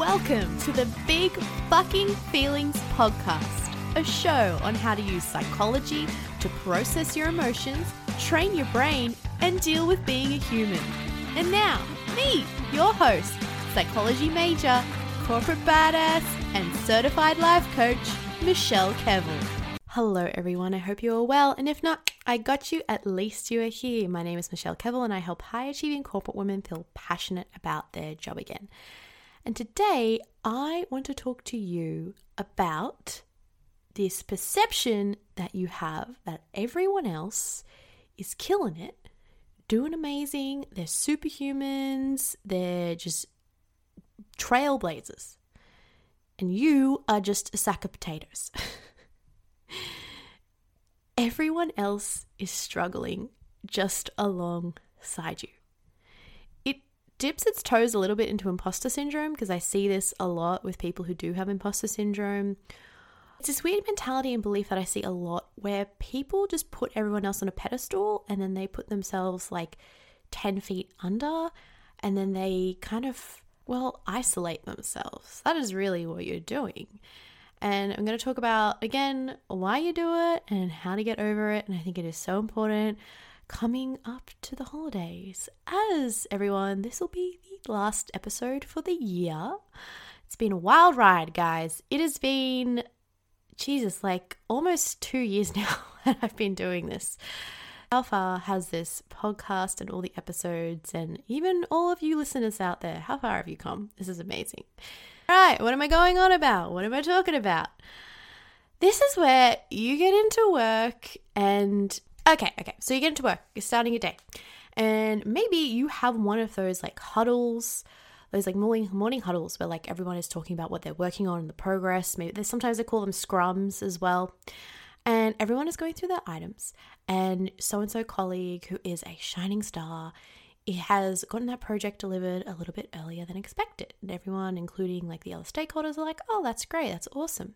Welcome to the Big Fucking Feelings Podcast, a show on how to use psychology to process your emotions, train your brain, and deal with being a human. And now, me, your host, psychology major, corporate badass, and certified life coach, Michelle Kevill. Hello, everyone. I hope you are well. And if not, I got you. At least you are here. My name is Michelle Kevill, and I help high achieving corporate women feel passionate about their job again. And today, I want to talk to you about this perception that you have that everyone else is killing it, doing amazing, they're superhumans, they're just trailblazers. And you are just a sack of potatoes. Everyone else is struggling just alongside you. Dips its toes a little bit into imposter syndrome because I see this a lot with people who do have imposter syndrome. It's this weird mentality and belief that I see a lot where people just put everyone else on a pedestal and then they put themselves like 10 feet under and then they kind of, well, isolate themselves. That is really what you're doing. And I'm going to talk about, again, why you do it and how to get over it. And I think it is so important coming up to the holidays. As everyone, this will be the last episode for the year. It's been a wild ride, guys. It has been, Jesus, like almost two years now that I've been doing this. How far has this podcast and all the episodes, and even all of you listeners out there, how far have you come? This is amazing. All right, what am I going on about? What am I talking about? This is where you get into work and okay, okay. So you get into work, you're starting your day. And maybe you have one of those like huddles, those like morning morning huddles where like everyone is talking about what they're working on and the progress. Maybe there's sometimes they call them scrums as well. And everyone is going through their items. And so and so colleague who is a shining star it has gotten that project delivered a little bit earlier than expected. And everyone, including like the other stakeholders, are like, oh, that's great, that's awesome.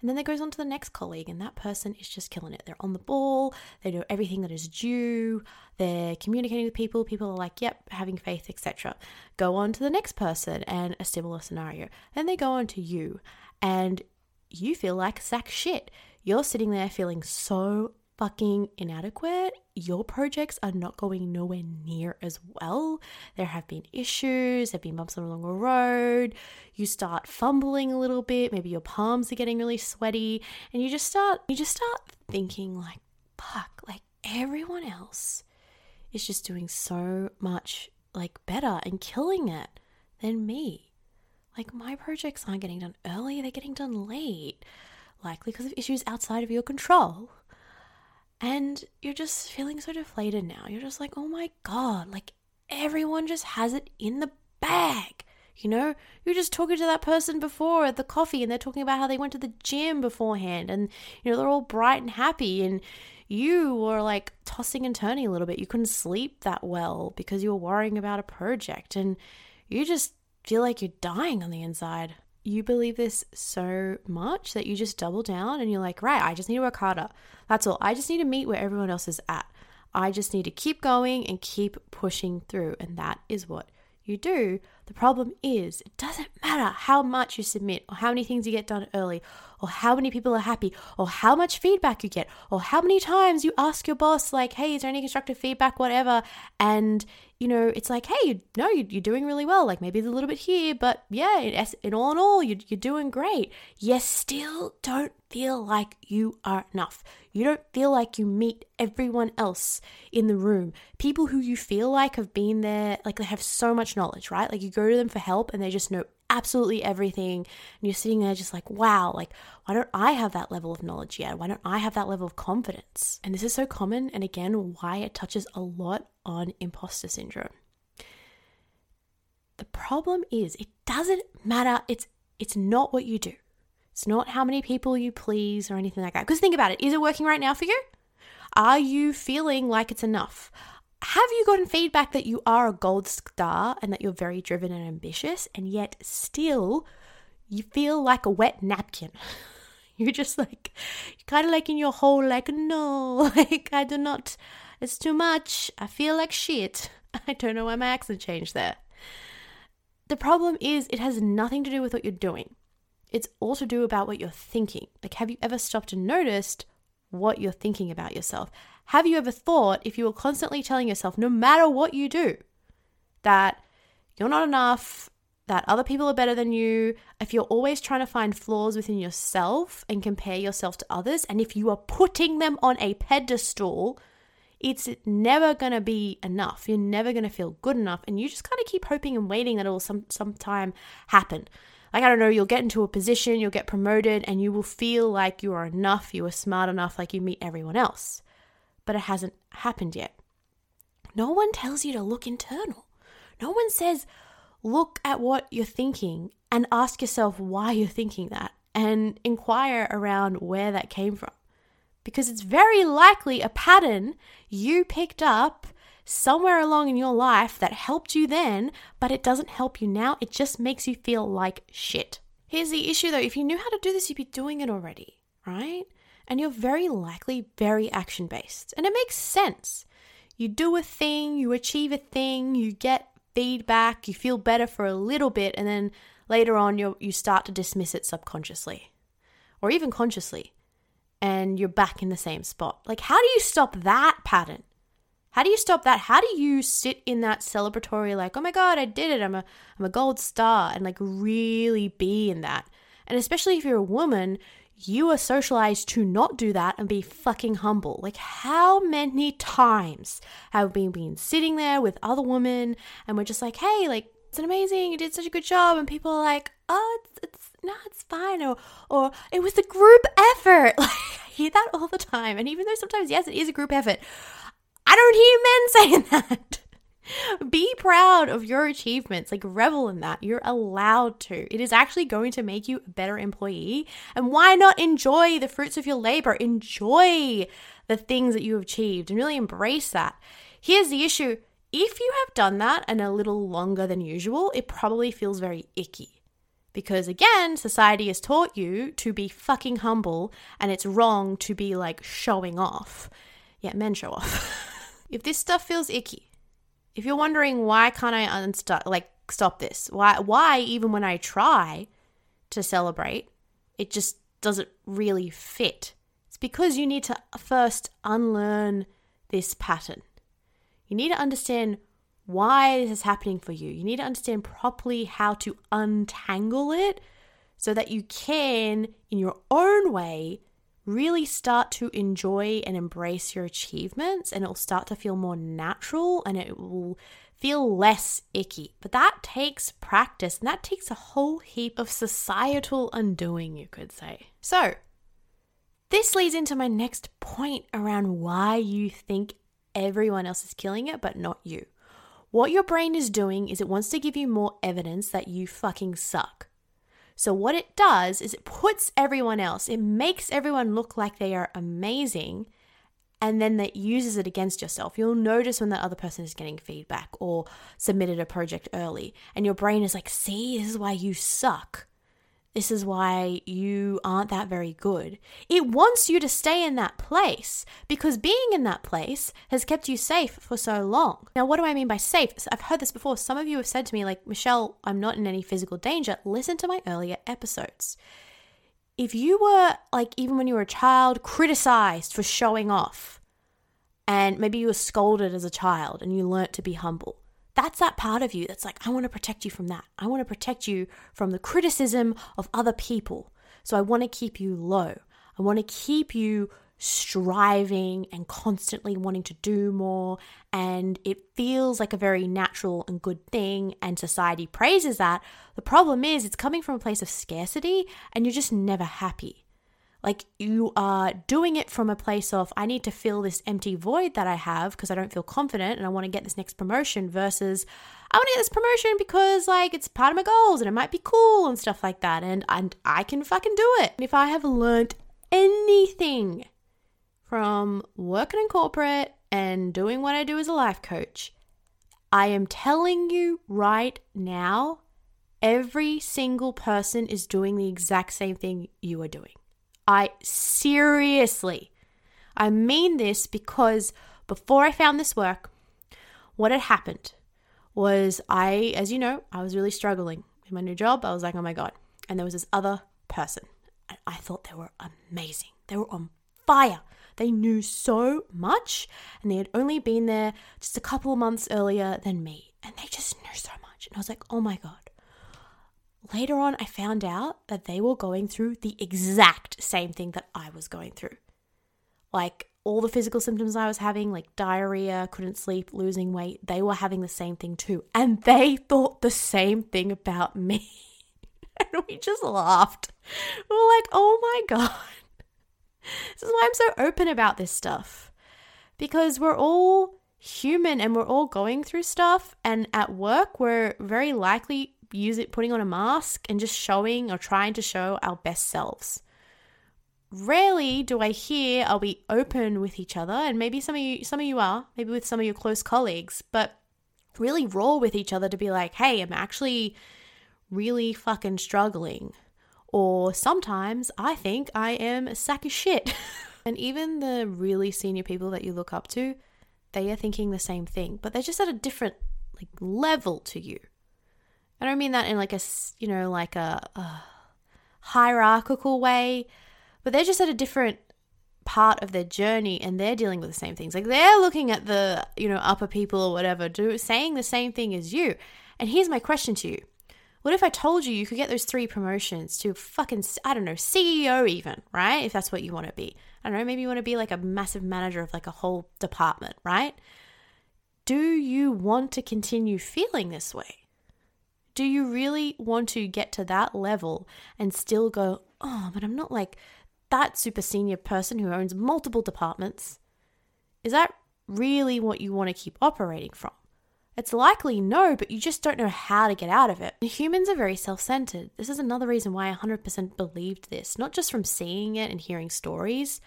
And then it goes on to the next colleague, and that person is just killing it. They're on the ball, they do everything that is due, they're communicating with people, people are like, yep, having faith, etc. Go on to the next person and a similar scenario. Then they go on to you, and you feel like sack shit. You're sitting there feeling so fucking inadequate. Your projects are not going nowhere near as well. There have been issues, there have been bumps along the road. You start fumbling a little bit, maybe your palms are getting really sweaty, and you just start you just start thinking like, fuck, like everyone else is just doing so much like better and killing it than me. Like my projects aren't getting done early, they're getting done late, likely because of issues outside of your control. And you're just feeling so deflated now. You're just like, oh my God, like everyone just has it in the bag. You know, you're just talking to that person before at the coffee and they're talking about how they went to the gym beforehand and, you know, they're all bright and happy. And you were like tossing and turning a little bit. You couldn't sleep that well because you were worrying about a project and you just feel like you're dying on the inside you believe this so much that you just double down and you're like, right, I just need to work harder. That's all. I just need to meet where everyone else is at. I just need to keep going and keep pushing through. And that is what you do. The problem is, it doesn't matter how much you submit, or how many things you get done early, or how many people are happy, or how much feedback you get, or how many times you ask your boss, like, hey, is there any constructive feedback, whatever. And, you know, it's like, hey, you, no, you're doing really well. Like, maybe it's a little bit here, but yeah, in, in all in all, you're, you're doing great. You still don't feel like you are enough. You don't feel like you meet everyone else in the room. People who you feel like have been there, like they have so much knowledge, right? Like you go to them for help and they just know absolutely everything. And you're sitting there just like, wow, like, why don't I have that level of knowledge yet? Why don't I have that level of confidence? And this is so common. And again, why it touches a lot on imposter syndrome. The problem is it doesn't matter. It's it's not what you do. It's not how many people you please or anything like that. Because think about it is it working right now for you? Are you feeling like it's enough? Have you gotten feedback that you are a gold star and that you're very driven and ambitious, and yet still you feel like a wet napkin? You're just like, kind of like in your hole, like, no, like, I do not, it's too much. I feel like shit. I don't know why my accent changed there. the problem is, it has nothing to do with what you're doing. It's all to do about what you're thinking. Like, have you ever stopped and noticed what you're thinking about yourself? Have you ever thought if you were constantly telling yourself, no matter what you do, that you're not enough, that other people are better than you, if you're always trying to find flaws within yourself and compare yourself to others, and if you are putting them on a pedestal, it's never going to be enough. You're never going to feel good enough. And you just kind of keep hoping and waiting that it will some sometime happen. Like, I don't know, you'll get into a position, you'll get promoted, and you will feel like you are enough, you are smart enough, like you meet everyone else. But it hasn't happened yet. No one tells you to look internal. No one says, look at what you're thinking and ask yourself why you're thinking that and inquire around where that came from. Because it's very likely a pattern you picked up somewhere along in your life that helped you then, but it doesn't help you now. It just makes you feel like shit. Here's the issue though if you knew how to do this, you'd be doing it already, right? And you're very likely very action based. And it makes sense. You do a thing, you achieve a thing, you get feedback, you feel better for a little bit, and then later on you you start to dismiss it subconsciously or even consciously, and you're back in the same spot. Like, how do you stop that pattern? How do you stop that? How do you sit in that celebratory, like, oh my God, I did it, I'm a, I'm a gold star, and like really be in that? And especially if you're a woman, you are socialized to not do that and be fucking humble. Like, how many times have we been sitting there with other women and we're just like, hey, like, it's amazing, you did such a good job, and people are like, oh, it's, it's no, it's fine, or or it was a group effort. Like, I hear that all the time, and even though sometimes yes, it is a group effort, I don't hear men saying that. Be proud of your achievements, like revel in that. You're allowed to. It is actually going to make you a better employee. And why not enjoy the fruits of your labor? Enjoy the things that you have achieved and really embrace that. Here's the issue if you have done that and a little longer than usual, it probably feels very icky. Because again, society has taught you to be fucking humble and it's wrong to be like showing off. Yeah, men show off. if this stuff feels icky, if you're wondering why can't I unstop like stop this? Why why even when I try to celebrate, it just doesn't really fit. It's because you need to first unlearn this pattern. You need to understand why this is happening for you. You need to understand properly how to untangle it so that you can, in your own way, really start to enjoy and embrace your achievements and it will start to feel more natural and it will feel less icky. But that takes practice and that takes a whole heap of societal undoing, you could say. So, this leads into my next point around why you think everyone else is killing it, but not you. What your brain is doing is it wants to give you more evidence that you fucking suck. So, what it does is it puts everyone else, it makes everyone look like they are amazing, and then that uses it against yourself. You'll notice when that other person is getting feedback or submitted a project early, and your brain is like, see, this is why you suck. This is why you aren't that very good. It wants you to stay in that place because being in that place has kept you safe for so long. Now, what do I mean by safe? I've heard this before. Some of you have said to me, like, Michelle, I'm not in any physical danger. Listen to my earlier episodes. If you were, like, even when you were a child, criticized for showing off, and maybe you were scolded as a child and you learnt to be humble, that's that part of you that's like, I want to protect you from that. I want to protect you from the criticism of other people. So I want to keep you low. I want to keep you striving and constantly wanting to do more. And it feels like a very natural and good thing. And society praises that. The problem is, it's coming from a place of scarcity and you're just never happy. Like you are doing it from a place of, I need to fill this empty void that I have because I don't feel confident and I want to get this next promotion versus I want to get this promotion because like it's part of my goals and it might be cool and stuff like that. And, and I can fucking do it. And if I have learned anything from working in corporate and doing what I do as a life coach, I am telling you right now, every single person is doing the exact same thing you are doing. I seriously, I mean this because before I found this work, what had happened was I, as you know, I was really struggling in my new job. I was like, oh my God. And there was this other person. And I thought they were amazing. They were on fire. They knew so much and they had only been there just a couple of months earlier than me. And they just knew so much. And I was like, oh my God. Later on, I found out that they were going through the exact same thing that I was going through. Like all the physical symptoms I was having, like diarrhea, couldn't sleep, losing weight, they were having the same thing too. And they thought the same thing about me. and we just laughed. We were like, oh my God. This is why I'm so open about this stuff. Because we're all human and we're all going through stuff. And at work, we're very likely use it putting on a mask and just showing or trying to show our best selves. Rarely do I hear are we open with each other, and maybe some of you some of you are, maybe with some of your close colleagues, but really raw with each other to be like, hey, I'm actually really fucking struggling. Or sometimes I think I am a sack of shit. and even the really senior people that you look up to, they are thinking the same thing, but they're just at a different like level to you. I don't mean that in like a, you know, like a, a hierarchical way, but they're just at a different part of their journey and they're dealing with the same things. Like they're looking at the, you know, upper people or whatever, do saying the same thing as you. And here's my question to you. What if I told you you could get those three promotions to fucking, I don't know, CEO even, right? If that's what you want to be. I don't know, maybe you want to be like a massive manager of like a whole department, right? Do you want to continue feeling this way? Do you really want to get to that level and still go, oh, but I'm not like that super senior person who owns multiple departments? Is that really what you want to keep operating from? It's likely no, but you just don't know how to get out of it. Humans are very self centered. This is another reason why I 100% believed this, not just from seeing it and hearing stories,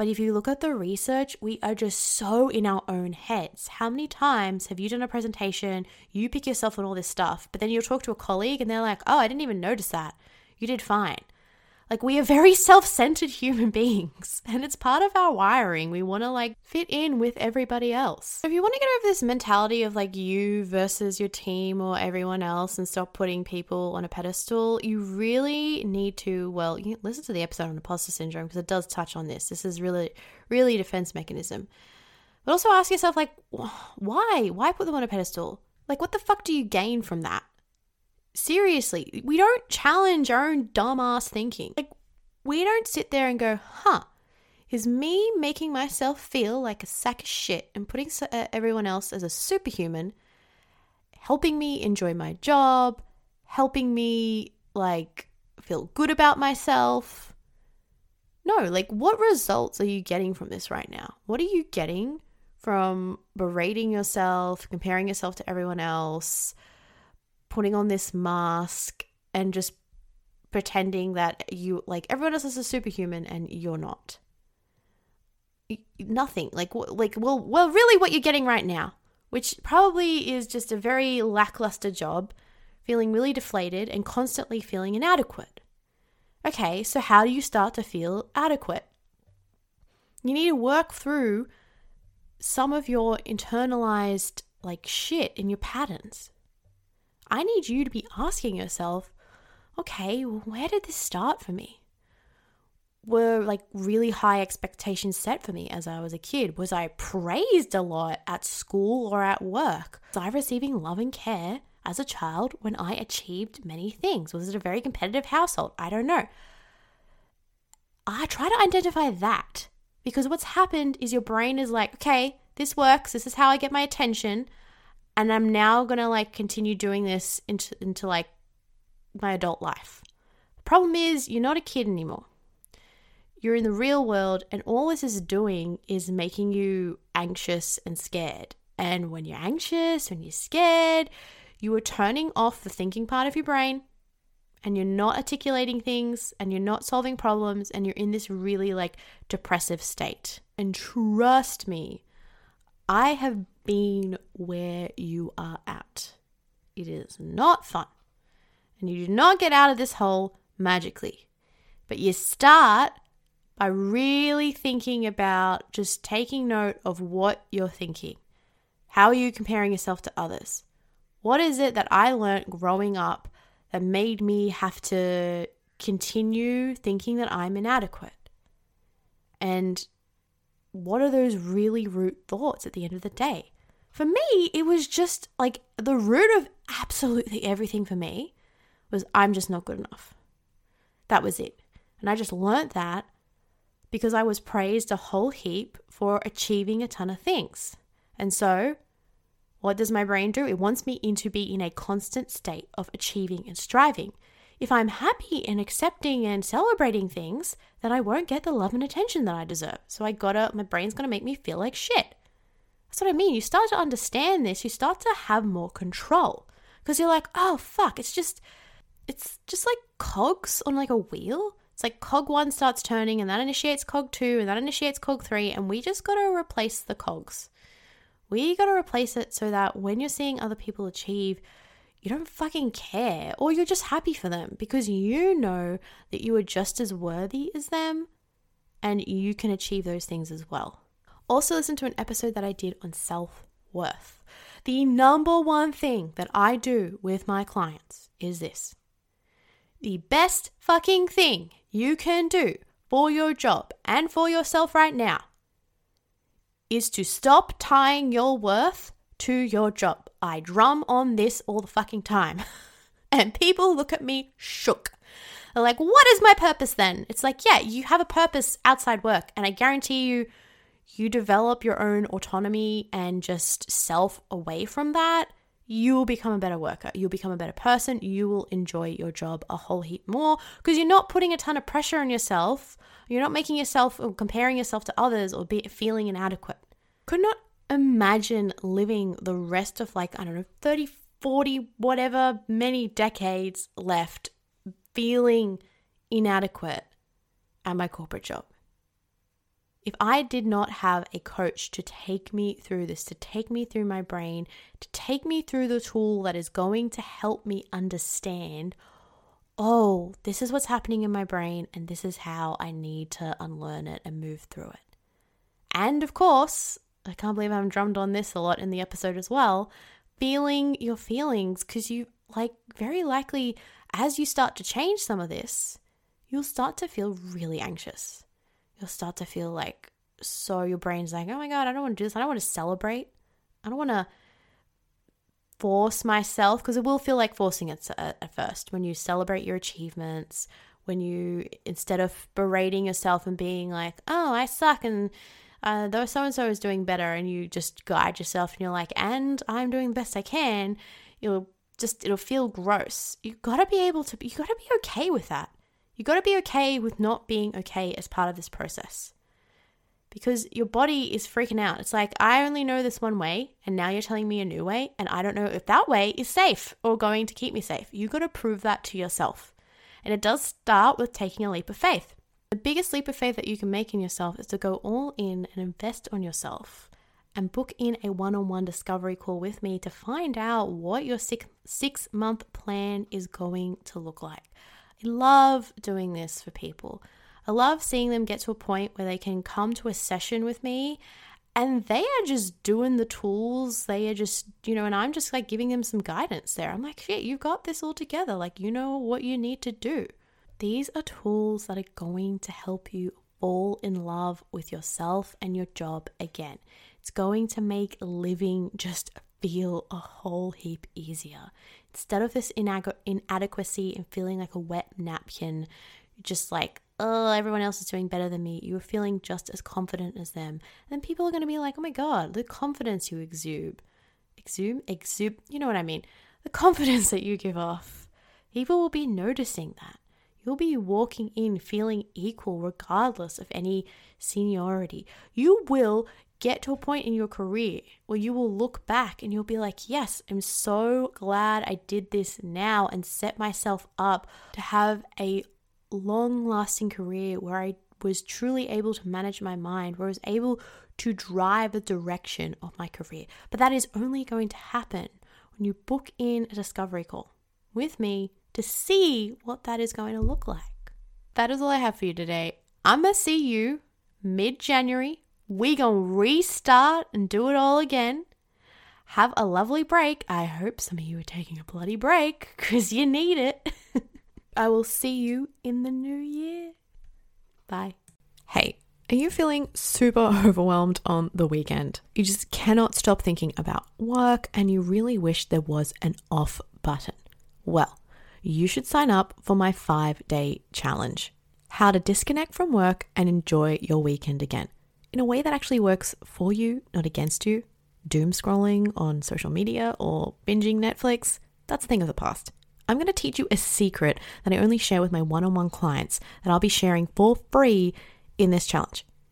but if you look at the research, we are just so in our own heads. How many times have you done a presentation, you pick yourself on all this stuff, but then you'll talk to a colleague and they're like, oh, I didn't even notice that. You did fine. Like, we are very self centered human beings, and it's part of our wiring. We want to like fit in with everybody else. If you want to get over this mentality of like you versus your team or everyone else and stop putting people on a pedestal, you really need to, well, you listen to the episode on imposter syndrome because it does touch on this. This is really, really a defense mechanism. But also ask yourself, like, why? Why put them on a pedestal? Like, what the fuck do you gain from that? Seriously, we don't challenge our own dumbass thinking. Like, we don't sit there and go, huh, is me making myself feel like a sack of shit and putting uh, everyone else as a superhuman helping me enjoy my job, helping me like feel good about myself? No, like, what results are you getting from this right now? What are you getting from berating yourself, comparing yourself to everyone else? Putting on this mask and just pretending that you like everyone else is a superhuman and you're not. Nothing. Like like well well really what you're getting right now which probably is just a very lackluster job feeling really deflated and constantly feeling inadequate. Okay so how do you start to feel adequate? You need to work through some of your internalized like shit in your patterns I need you to be asking yourself, okay, where did this start for me? Were like really high expectations set for me as I was a kid? Was I praised a lot at school or at work? Was I receiving love and care as a child when I achieved many things? Was it a very competitive household? I don't know. I try to identify that because what's happened is your brain is like, okay, this works. This is how I get my attention and I'm now gonna like continue doing this into into like my adult life. The problem is you're not a kid anymore. You're in the real world, and all this is doing is making you anxious and scared. And when you're anxious, when you're scared, you are turning off the thinking part of your brain and you're not articulating things and you're not solving problems and you're in this really like depressive state. And trust me, I have been where you are at. It is not fun. And you do not get out of this hole magically. But you start by really thinking about just taking note of what you're thinking. How are you comparing yourself to others? What is it that I learned growing up that made me have to continue thinking that I'm inadequate? And what are those really root thoughts at the end of the day? For me, it was just like the root of absolutely everything for me was I'm just not good enough. That was it. And I just learnt that because I was praised a whole heap for achieving a ton of things. And so, what does my brain do? It wants me in to be in a constant state of achieving and striving. If I'm happy and accepting and celebrating things, then I won't get the love and attention that I deserve. So I gotta, my brain's gonna make me feel like shit. That's what I mean. You start to understand this, you start to have more control. Because you're like, oh fuck, it's just, it's just like cogs on like a wheel. It's like cog one starts turning and that initiates cog two and that initiates cog three, and we just gotta replace the cogs. We gotta replace it so that when you're seeing other people achieve, you don't fucking care or you're just happy for them because you know that you are just as worthy as them and you can achieve those things as well. Also, listen to an episode that I did on self worth. The number one thing that I do with my clients is this the best fucking thing you can do for your job and for yourself right now is to stop tying your worth to your job. I drum on this all the fucking time. and people look at me shook. They're like, what is my purpose then? It's like, yeah, you have a purpose outside work. And I guarantee you, you develop your own autonomy and just self away from that, you will become a better worker. You'll become a better person. You will enjoy your job a whole heap more because you're not putting a ton of pressure on yourself. You're not making yourself or comparing yourself to others or be feeling inadequate. Could not imagine living the rest of like, I don't know, 30, 40, whatever, many decades left feeling inadequate at my corporate job. If I did not have a coach to take me through this, to take me through my brain, to take me through the tool that is going to help me understand, oh, this is what's happening in my brain, and this is how I need to unlearn it and move through it. And of course, I can't believe I'm drummed on this a lot in the episode as well. Feeling your feelings because you, like, very likely as you start to change some of this, you'll start to feel really anxious. You'll start to feel like, so your brain's like, oh my God, I don't want to do this. I don't want to celebrate. I don't want to force myself because it will feel like forcing it at first when you celebrate your achievements, when you, instead of berating yourself and being like, oh, I suck and uh, though so and so is doing better, and you just guide yourself and you're like, and I'm doing the best I can, you'll just, it'll feel gross. You gotta be able to, you gotta be okay with that. You gotta be okay with not being okay as part of this process. Because your body is freaking out. It's like, I only know this one way, and now you're telling me a new way, and I don't know if that way is safe or going to keep me safe. You gotta prove that to yourself. And it does start with taking a leap of faith. The biggest leap of faith that you can make in yourself is to go all in and invest on yourself and book in a one on one discovery call with me to find out what your six, six month plan is going to look like. I love doing this for people. I love seeing them get to a point where they can come to a session with me and they are just doing the tools. They are just, you know, and I'm just like giving them some guidance there. I'm like, shit, you've got this all together. Like, you know what you need to do. These are tools that are going to help you fall in love with yourself and your job again. It's going to make living just feel a whole heap easier. Instead of this inadequacy and feeling like a wet napkin, just like, oh, everyone else is doing better than me, you're feeling just as confident as them. And then people are going to be like, oh my God, the confidence you exude. Exude? Exude? You know what I mean. The confidence that you give off. People will be noticing that you'll be walking in feeling equal regardless of any seniority. You will get to a point in your career where you will look back and you'll be like, Yes, I'm so glad I did this now and set myself up to have a long lasting career where I was truly able to manage my mind, where I was able to drive the direction of my career. But that is only going to happen when you book in a discovery call with me to see what that is going to look like. That is all I have for you today. I'm going to see you mid January. We're going to restart and do it all again. have a lovely break. I hope some of you are taking a bloody break because you need it. I will see you in the new year. Bye. Hey, are you feeling super overwhelmed on the weekend? You just cannot stop thinking about work and you really wish there was an off button. Well, you should sign up for my five day challenge how to disconnect from work and enjoy your weekend again in a way that actually works for you, not against you. Doom scrolling on social media or binging Netflix, that's a thing of the past. I'm going to teach you a secret that I only share with my one on one clients that I'll be sharing for free in this challenge.